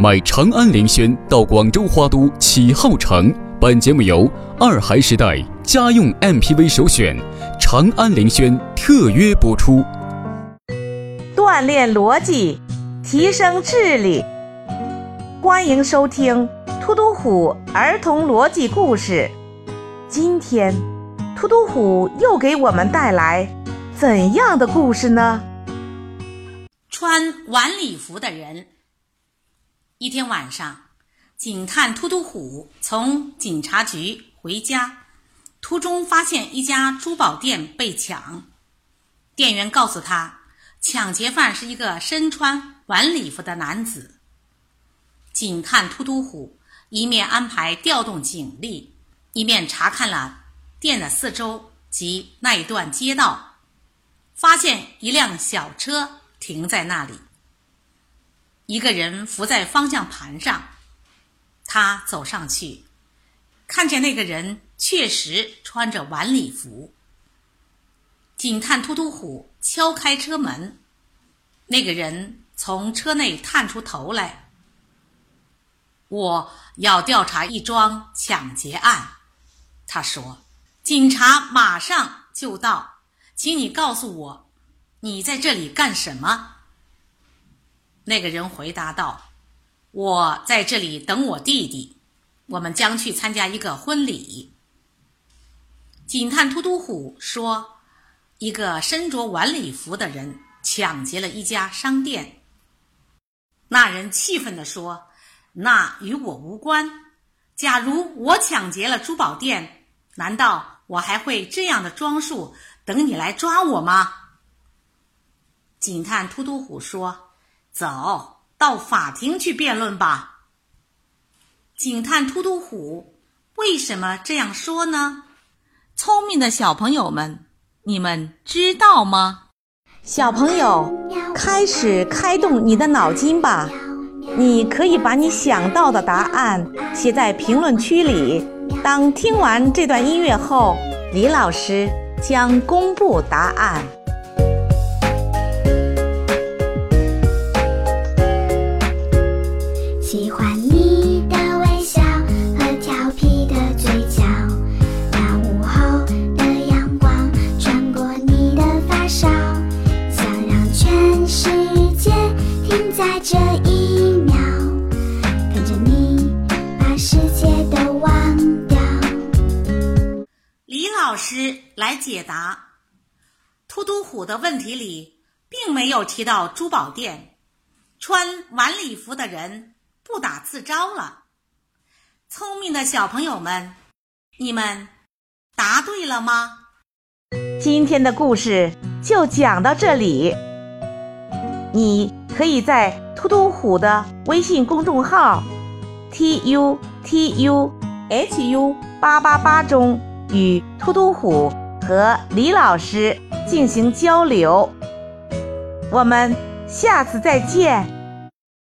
买长安凌轩到广州花都启浩城。本节目由二孩时代家用 MPV 首选长安凌轩特约播出。锻炼逻辑，提升智力。欢迎收听《突突虎儿童逻辑故事》。今天，突突虎又给我们带来怎样的故事呢？穿晚礼服的人。一天晚上，警探突突虎从警察局回家，途中发现一家珠宝店被抢。店员告诉他，抢劫犯是一个身穿晚礼服的男子。警探突突虎一面安排调动警力，一面查看了店的四周及那一段街道，发现一辆小车停在那里。一个人伏在方向盘上，他走上去，看见那个人确实穿着晚礼服。警探突突虎敲开车门，那个人从车内探出头来：“我要调查一桩抢劫案。”他说：“警察马上就到，请你告诉我，你在这里干什么？”那个人回答道：“我在这里等我弟弟，我们将去参加一个婚礼。”警探突突虎说：“一个身着晚礼服的人抢劫了一家商店。”那人气愤地说：“那与我无关。假如我抢劫了珠宝店，难道我还会这样的装束等你来抓我吗？”警探突突虎说。走到法庭去辩论吧。警探突突虎为什么这样说呢？聪明的小朋友们，你们知道吗？小朋友，开始开动你的脑筋吧。你可以把你想到的答案写在评论区里。当听完这段音乐后，李老师将公布答案。喜欢你的微笑和调皮的嘴角，那午后的阳光穿过你的发梢，想让全世界停在这一秒，跟着你把世界都忘掉。李老师来解答，突突虎的问题里并没有提到珠宝店，穿晚礼服的人。不打自招了。聪明的小朋友们，你们答对了吗？今天的故事就讲到这里。你可以在突突虎的微信公众号 t u t u h u 八八八中。与突突虎和李老师进行交流，我们下次再见。